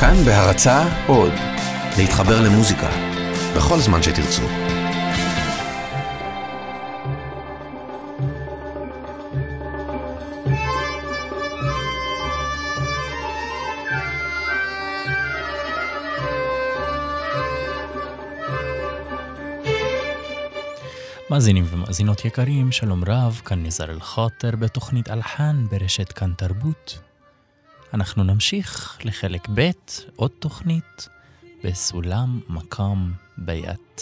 כאן בהרצה עוד, להתחבר למוזיקה, בכל זמן שתרצו. מאזינים ומאזינות יקרים, שלום רב, כאן ניזר אל-חאטר בתוכנית אלחן ברשת כאן תרבות. אנחנו נמשיך לחלק ב', עוד תוכנית, בסולם מקאם ביאת.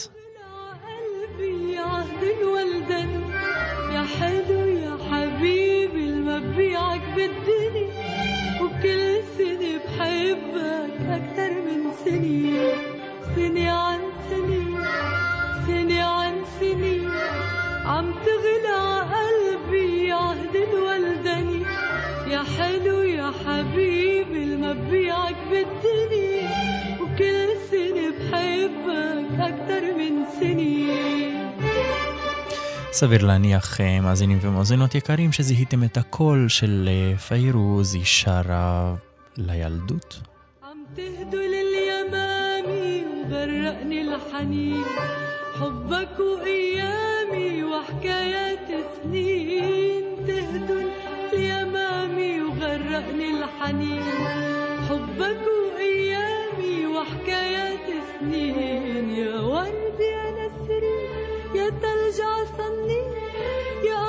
أكتر من سنين سنة عن سنين سنة عن سنين عم تغلى قلبي عهد الولدني يا حلو يا حبيبي المبيعك بالدنيا وكل سنة بحبك أكتر من سنين סביר להניח, מאזינים ומאזינות יקרים, שזיהיתם את הקול של פיירוז, היא שרה לילדות. عم تهدوا لليمامي وغرقني الحنين حبك وأيامي وحكايات سنين تهدوا اليمامي وغرقني الحنين حبك وأيامي وحكايات سنين يا ورد يا نسرين يا تلج عصني يا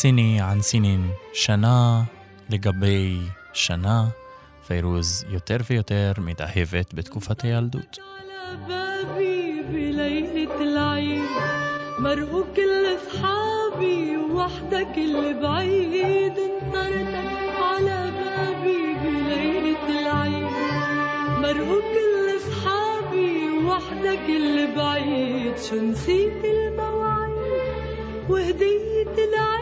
סיני ען סינין, שנה לגבי שנה, פיירוז יותר ויותר מתאהבת בתקופת הילדות. على بابي بليلة العيد مرقوا كل اصحابي وحدك اللي بعيد انطرتك على بابي بليلة العيد مرقوا كل اصحابي وحدك اللي بعيد شو نسيت المواعيد وهدية العيد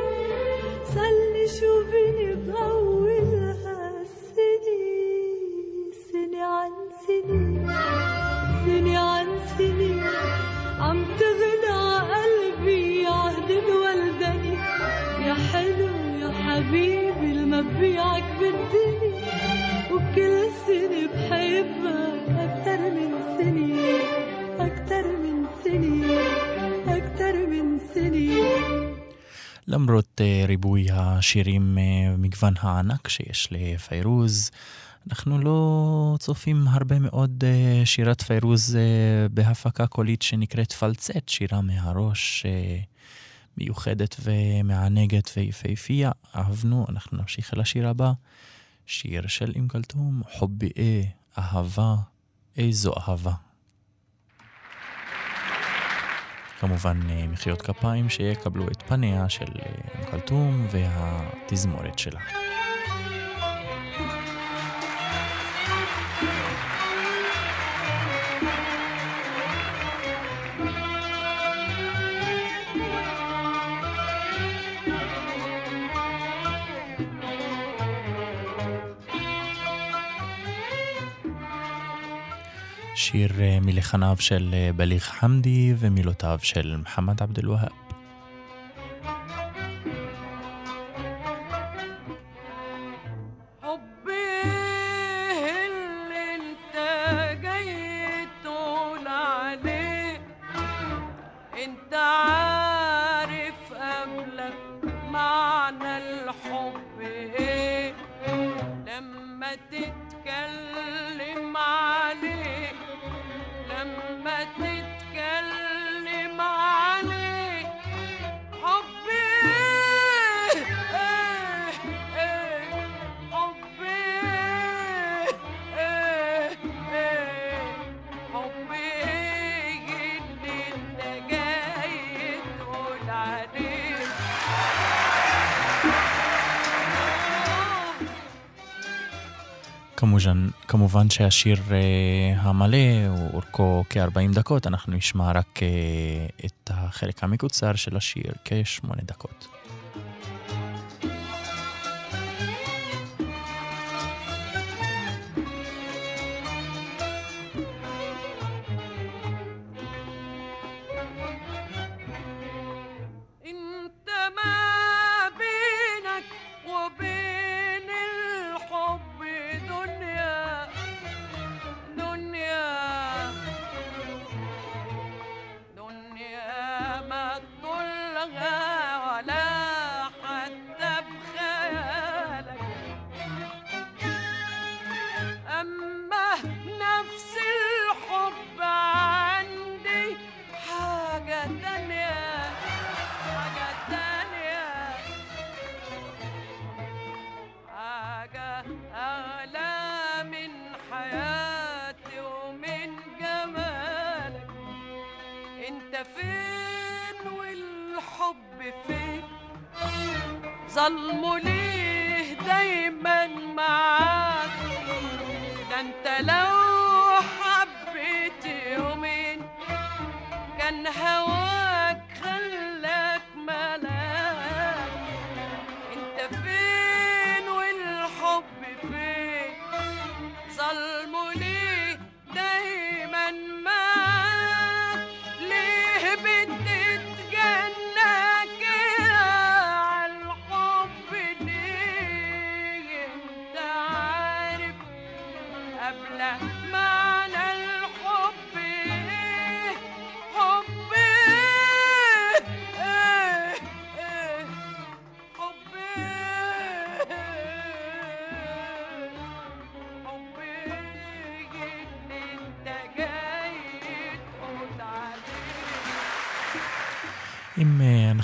سألني شو فيني بأولها السنين سنة عن سنين. سنة عن سنين. عم تغلى قلبي عهد الولدني يا حلو يا حبيبي المبيعك بالدنيا وكل سنة بحبك أكتر من سنين למרות אה, ריבוי השירים אה, ומגוון הענק שיש לפיירוז, אנחנו לא צופים הרבה מאוד אה, שירת פיירוז אה, בהפקה קולית שנקראת פלצט, שירה מהראש, אה, מיוחדת ומענגת ויפהפייה. אהבנו, אנחנו נמשיך אל השיר הבא, שיר של אום כלתום, חוביאה, אהבה, איזו אהבה. כמובן אה, מחיאות כפיים שיקבלו את פניה של אה, אום כלתום והתזמורת שלה. שיר אה, מלחניו של אה, בליג חמדי ומילותיו של מוחמד עבד אל-והאב. כמובן, כמובן שהשיר uh, המלא הוא אורכו כ-40 דקות, אנחנו נשמע רק uh, את החלק המקוצר של השיר, כשמונה דקות. Monet.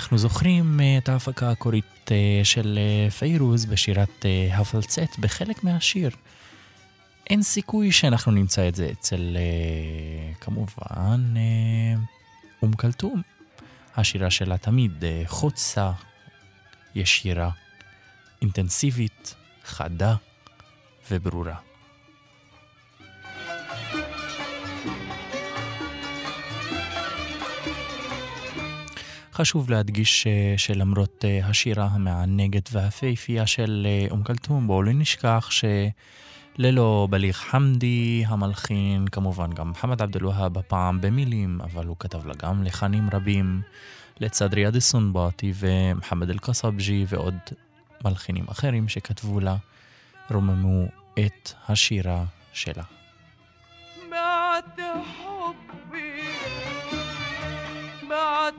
אנחנו זוכרים אה, את ההפקה הקורית אה, של אה, פיירוז בשירת הפלצט בחלק מהשיר, אין סיכוי שאנחנו נמצא את זה אצל, כמובן, אום כלתום. השירה שלה תמיד חוצה, ישירה, אינטנסיבית, חדה וברורה. חשוב להדגיש אה, שלמרות אה, השירה המענגת והפייפייה של אה, אום כלתום, בואו לא נשכח שללא בליך חמדי המלחין, כמובן גם מוחמד עבד אל-והאב הפעם במילים, אבל הוא כתב לה גם לחנים רבים, לצד ריאד סונבאטי ומוחמד אל-קסבג'י ועוד מלחינים אחרים שכתבו לה, רוממו את השירה שלה. بعت حبي بعت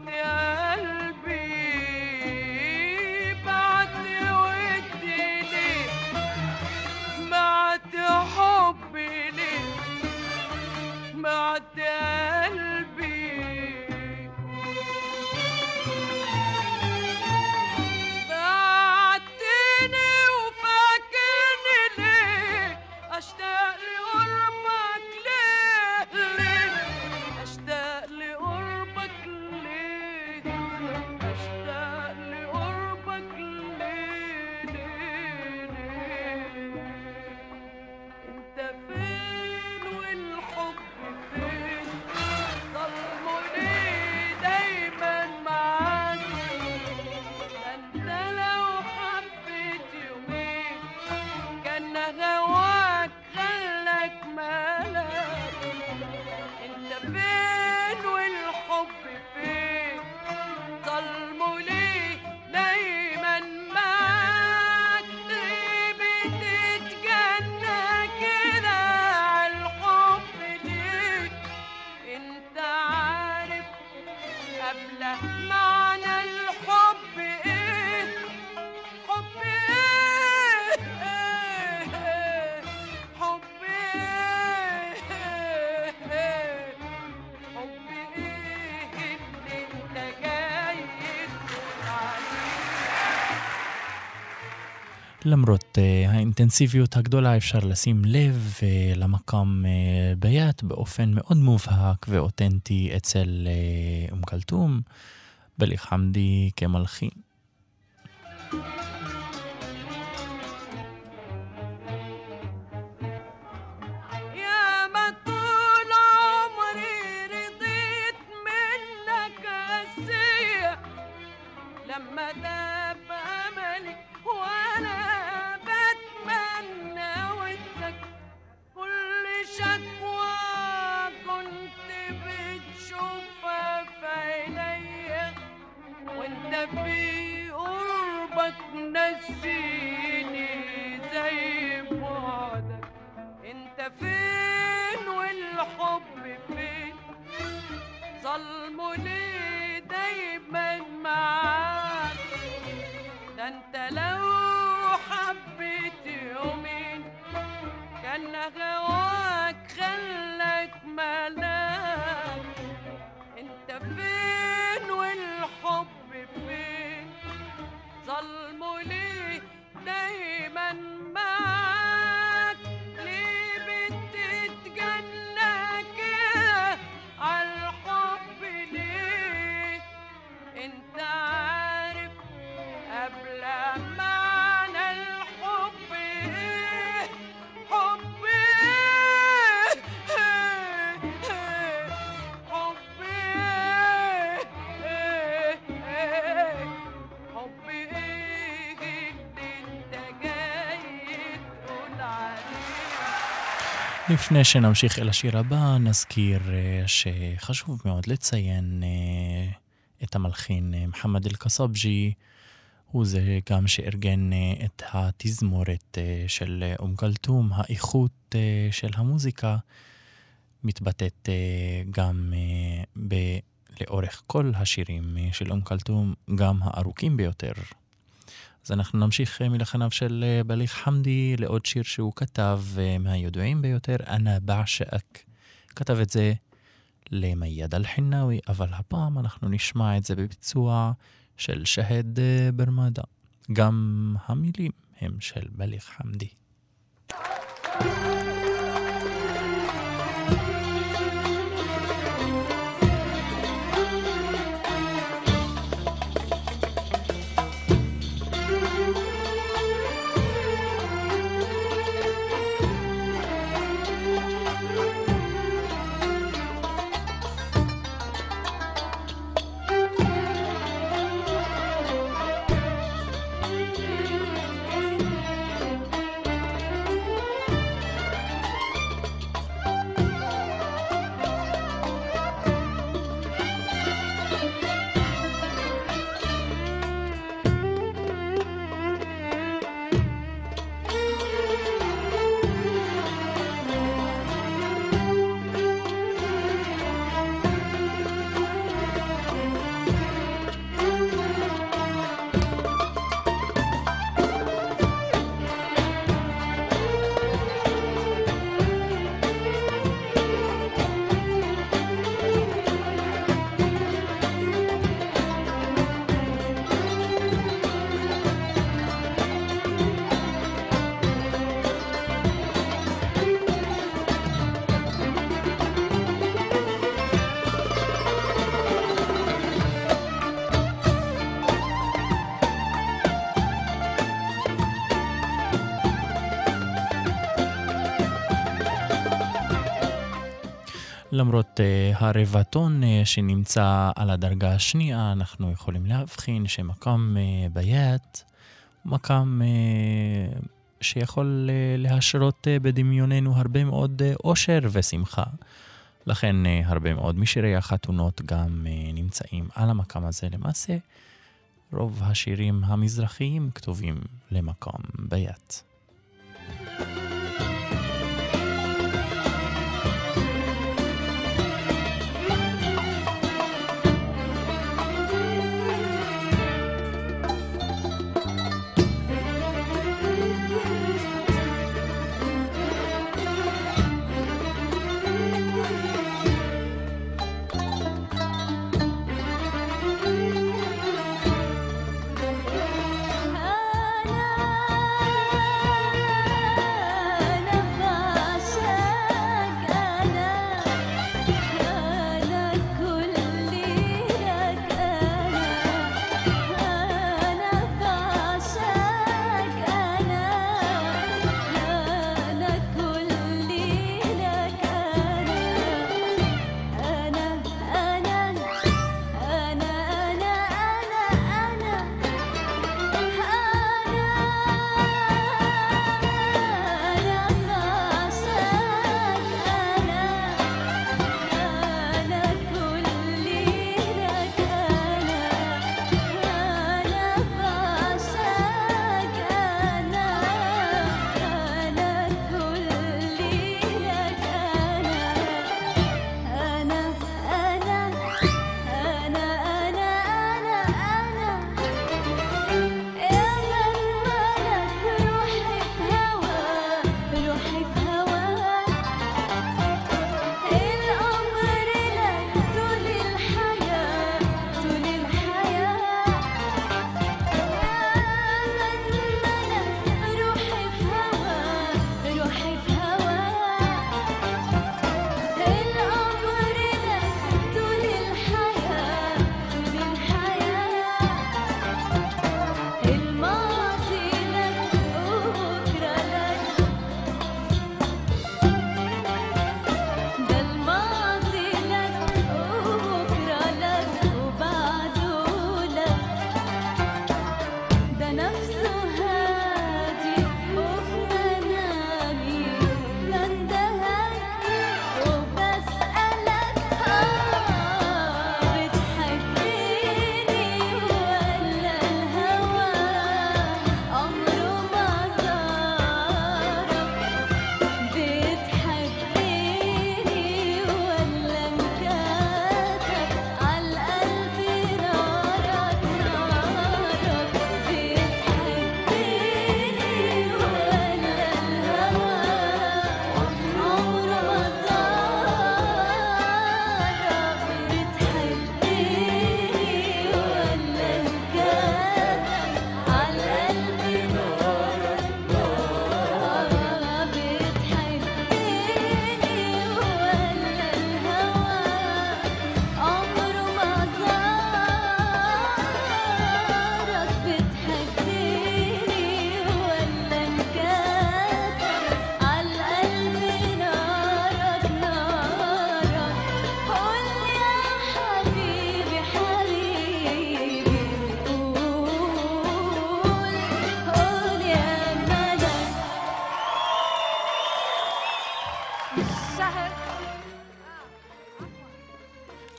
למרות uh, האינטנסיביות הגדולה, אפשר לשים לב uh, למקם uh, ביאת באופן מאוד מובהק ואותנטי אצל אום כלתום, בליך חמדי כמלחין. לפני שנמשיך אל השיר הבא, נזכיר אה, שחשוב מאוד לציין אה, את המלחין אה, מוחמד אל-קסבג'י, הוא זה גם שארגן את התזמורת של אום כלתום. האיכות של המוזיקה מתבטאת גם. לאורך כל השירים של אום כלתום, גם הארוכים ביותר. אז אנחנו נמשיך אה, מלחניו של אה, בליך חמדי לעוד שיר שהוא כתב, אה, מהידועים ביותר, אנא בעשאק. כתב את זה למייד אל-חינאווי, אבל הפעם אנחנו נשמע את זה בביצוע של שהד ברמדה. גם המילים הם של בליך חמדי. thank you למרות uh, הרבעתון uh, שנמצא על הדרגה השנייה, אנחנו יכולים להבחין שמקום uh, ביית הוא מקום uh, שיכול להשרות בדמיוננו הרבה מאוד אושר ושמחה. לכן הרבה מאוד משירי החתונות גם נמצאים על המקום הזה למעשה. רוב השירים המזרחיים כתובים למקום ביית.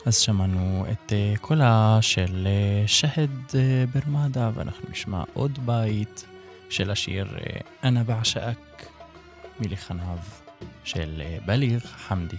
אז שמענו את אה, קולה של אה, שהד אה, ברמדה, ואנחנו נשמע עוד בית של השיר "אנה בעשאק" מלחניו של בליג חמדי.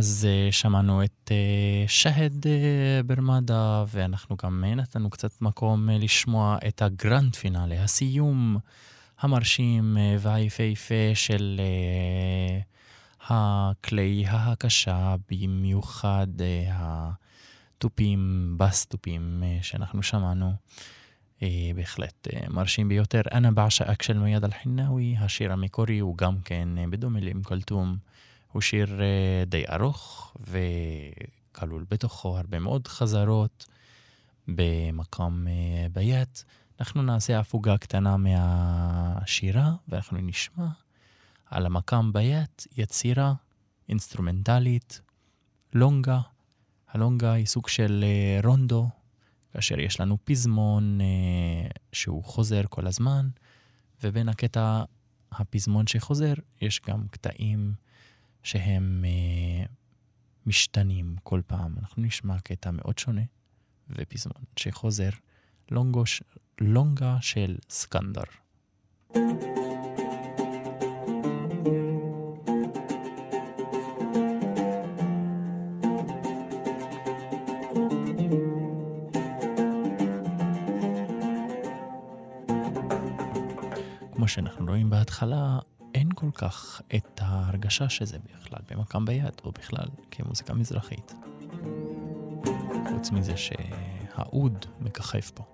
אז uh, שמענו את uh, שהד uh, ברמדה, ואנחנו גם נתנו קצת מקום uh, לשמוע את הגרנד פינאלי, הסיום המרשים uh, והיפהפה של uh, הכלי ההקשה, במיוחד uh, התופים, בס-תופים uh, שאנחנו שמענו. Uh, בהחלט uh, מרשים ביותר. אנה בעשאק של מיד אל-חינאווי, השיר המקורי הוא גם כן uh, בדומה לאם כולתום. הוא שיר אה, די ארוך וכלול בתוכו הרבה מאוד חזרות במקום אה, ביית. אנחנו נעשה הפוגה קטנה מהשירה ואנחנו נשמע על המקם ביית יצירה אינסטרומנטלית, לונגה. הלונגה היא סוג של אה, רונדו, כאשר יש לנו פזמון שהוא חוזר כל הזמן, ובין הקטע הפזמון שחוזר יש גם קטעים שהם אה, משתנים כל פעם. אנחנו נשמע קטע מאוד שונה ופזמון שחוזר, לונגוש, לונגה של סקנדר. כמו שאנחנו רואים בהתחלה, כל כך את ההרגשה שזה בכלל במקם ביד, או בכלל כמוזיקה מזרחית. חוץ מזה שהאוד מככב פה.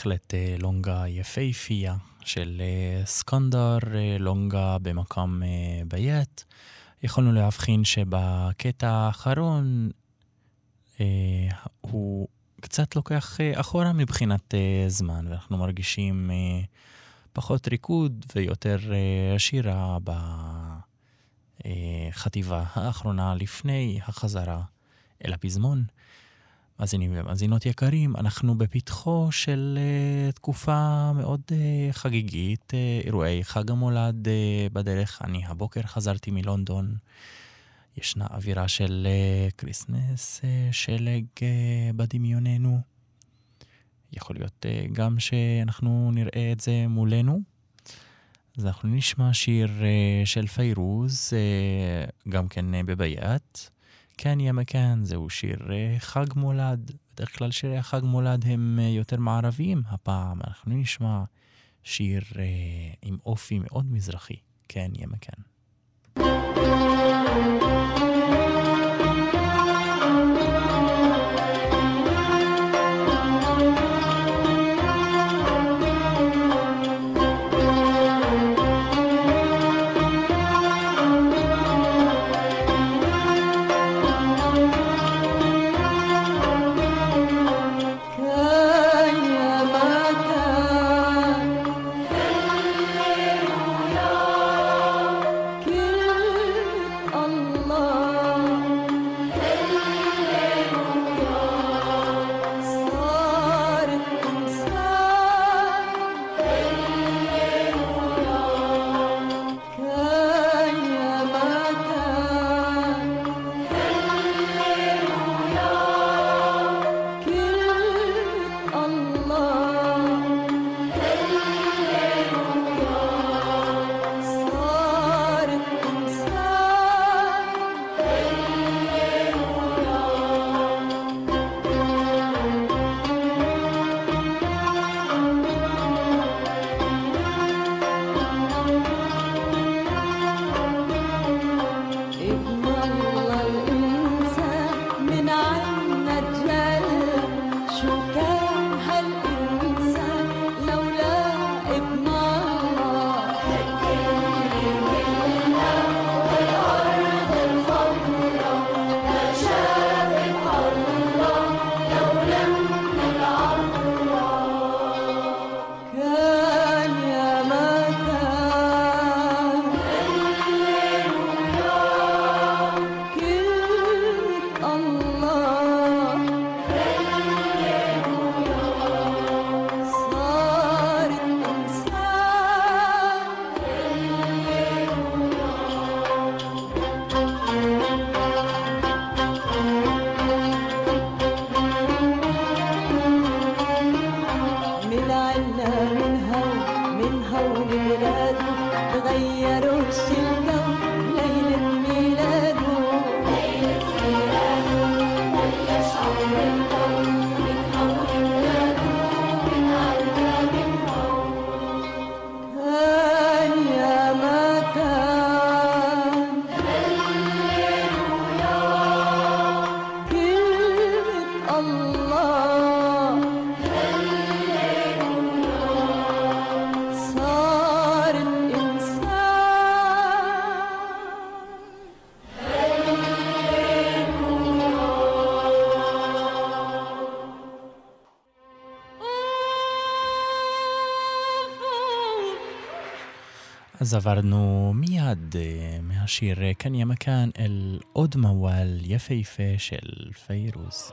בהחלט אה, לונגה יפהפייה של אה, סקנדר, אה, לונגה במקום בית. יכולנו להבחין שבקטע האחרון הוא קצת לוקח אחורה מבחינת זמן, ואנחנו מרגישים פחות ריקוד ויותר שירה בחטיבה האחרונה לפני החזרה אל הפזמון. מאזינים ומאזינות יקרים, אנחנו בפתחו של uh, תקופה מאוד uh, חגיגית, uh, אירועי חג המולד uh, בדרך. אני הבוקר חזרתי מלונדון. ישנה אווירה של uh, Christmas, uh, שלג uh, בדמיוננו. יכול להיות uh, גם שאנחנו נראה את זה מולנו. אז אנחנו נשמע שיר uh, של פיירוז, uh, גם כן uh, בביאת. כן יא מכאן, זהו שיר אה, חג מולד. בדרך כלל שירי החג מולד הם אה, יותר מערביים. הפעם אנחנו נשמע שיר אה, עם אופי מאוד מזרחי. כן יא מכאן. ♪ אז עברנו מיד אה, מהשיר כאן ימקן אל עוד מוואל יפהפה של פיירוז.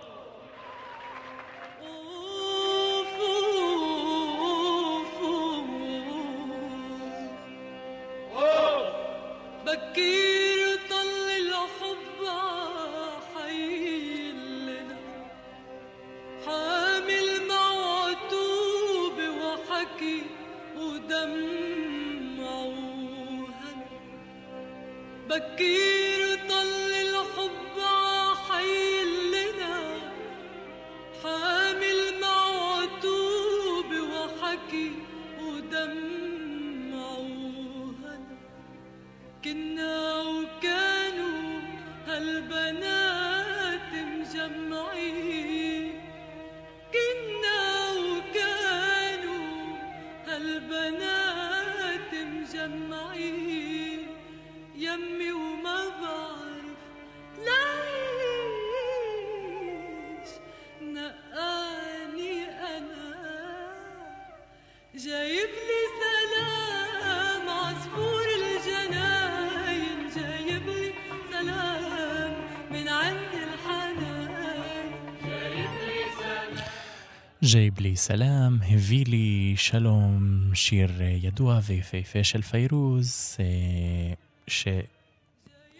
ג'ייב לי סלאם, הביא לי שלום, שיר אה, ידוע ויפהפה של פיירוז, אה,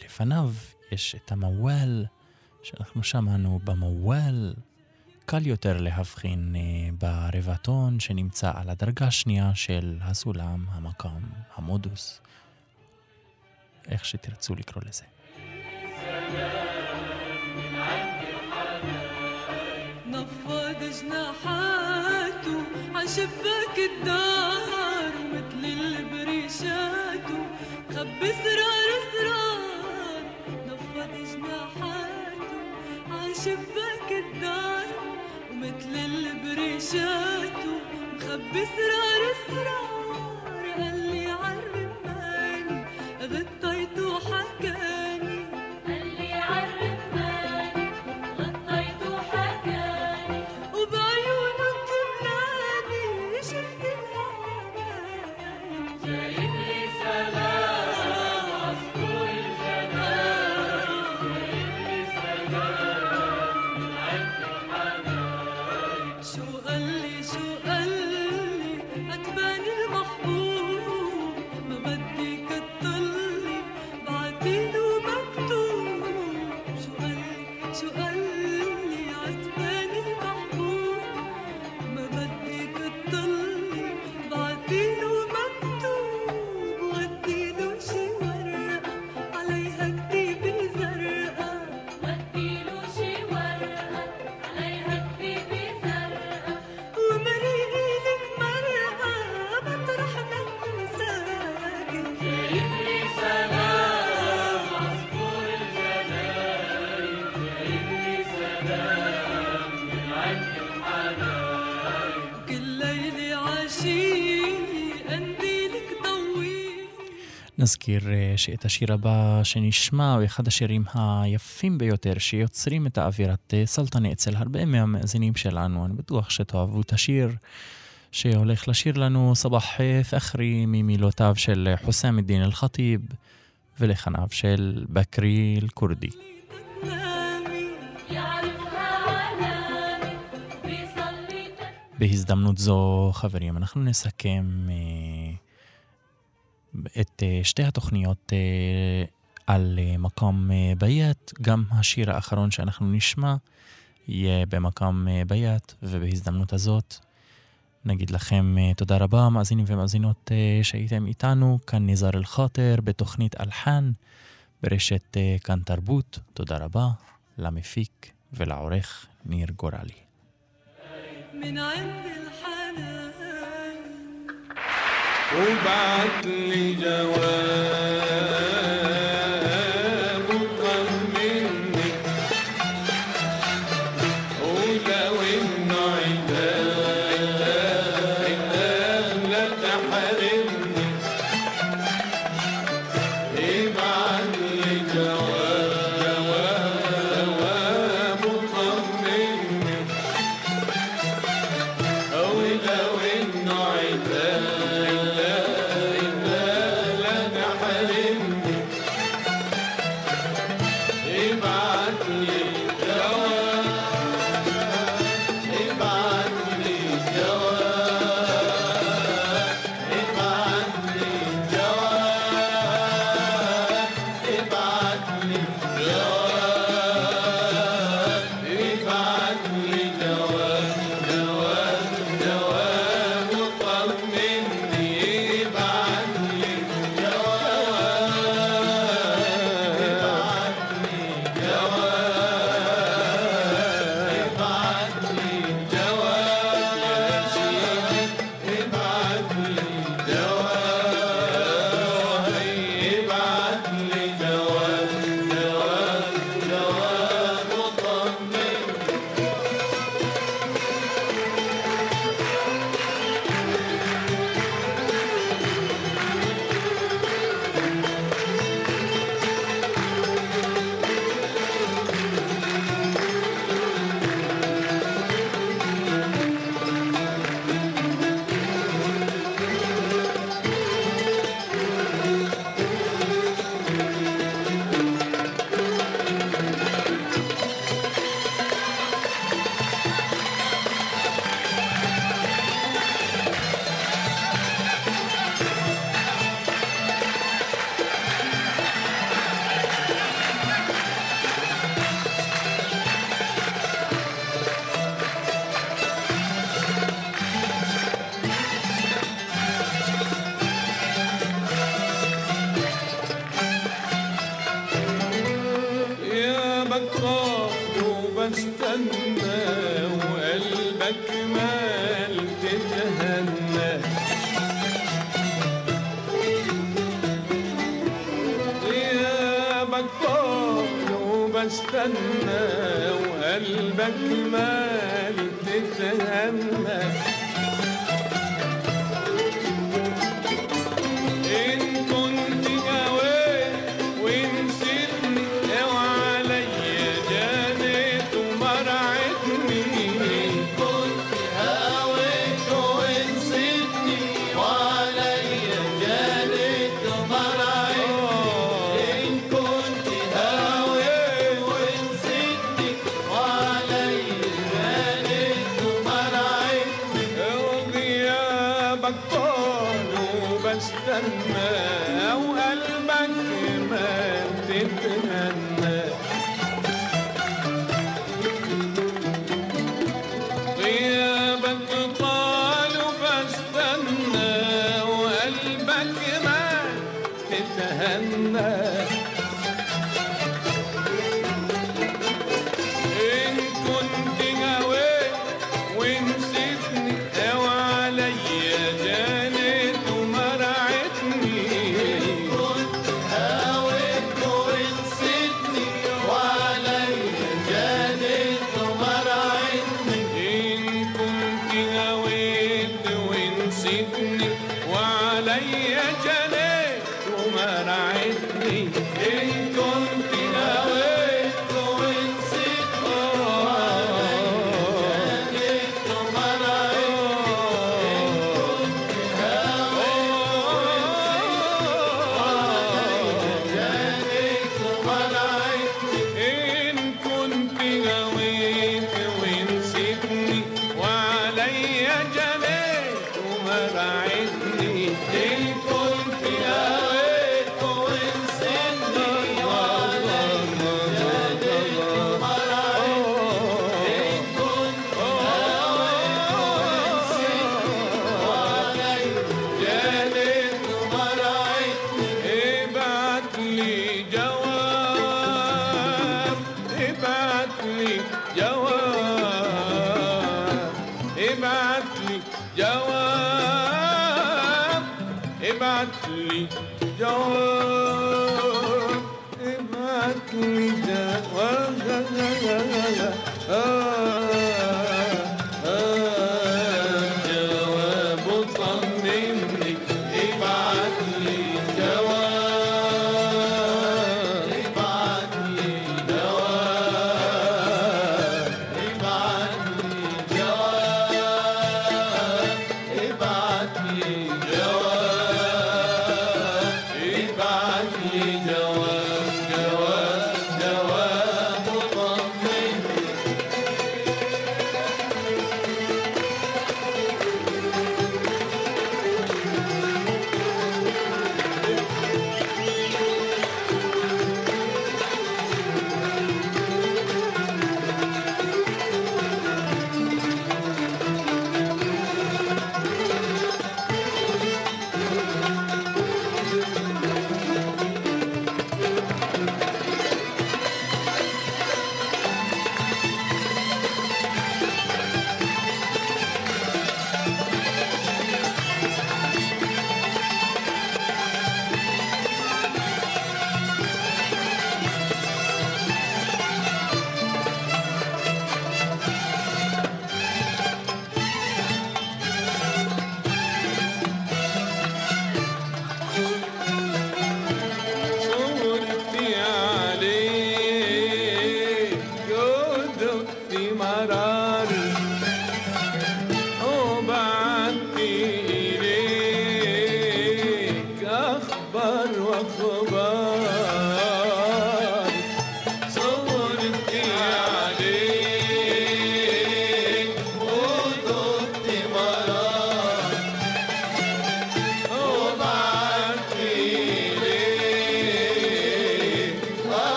שלפניו יש את המוואל, שאנחנו שמענו במוואל. קל יותר להבחין אה, ברבעטון שנמצא על הדרגה השנייה של הסולם, המקום, המודוס, איך שתרצו לקרוא לזה. نفض جناحاته عشباك الدار مثل البريشات. خبي اسرار اسرار نفض جناحاته. عشباك الدار ومثل البريشات. مخبي اسرار اسرار נזכיר אה, שאת השיר הבא שנשמע הוא אחד השירים היפים ביותר שיוצרים את האווירת אה, סלטנה אצל הרבה מהמאזינים שלנו. אני בטוח שתאהבו את השיר שהולך לשיר לנו סבח אה, פחרי ממילותיו של חוסם א-דין אל-ח'טיב ולחניו של בכרי אל-כורדי. בהזדמנות זו, חברים, אנחנו נסכם... את אה, שתי התוכניות אה, על אה, מקום אה, בית. גם השיר האחרון שאנחנו נשמע יהיה במקום אה, בית, ובהזדמנות הזאת נגיד לכם אה, תודה רבה, מאזינים ומאזינות אה, שהייתם איתנו. כאן ניזר אל-חאטר בתוכנית אלחן ברשת אה, כאן תרבות. תודה רבה למפיק ולעורך ניר גורלי. من عند الحنان وبعت لي جواب.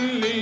Lee.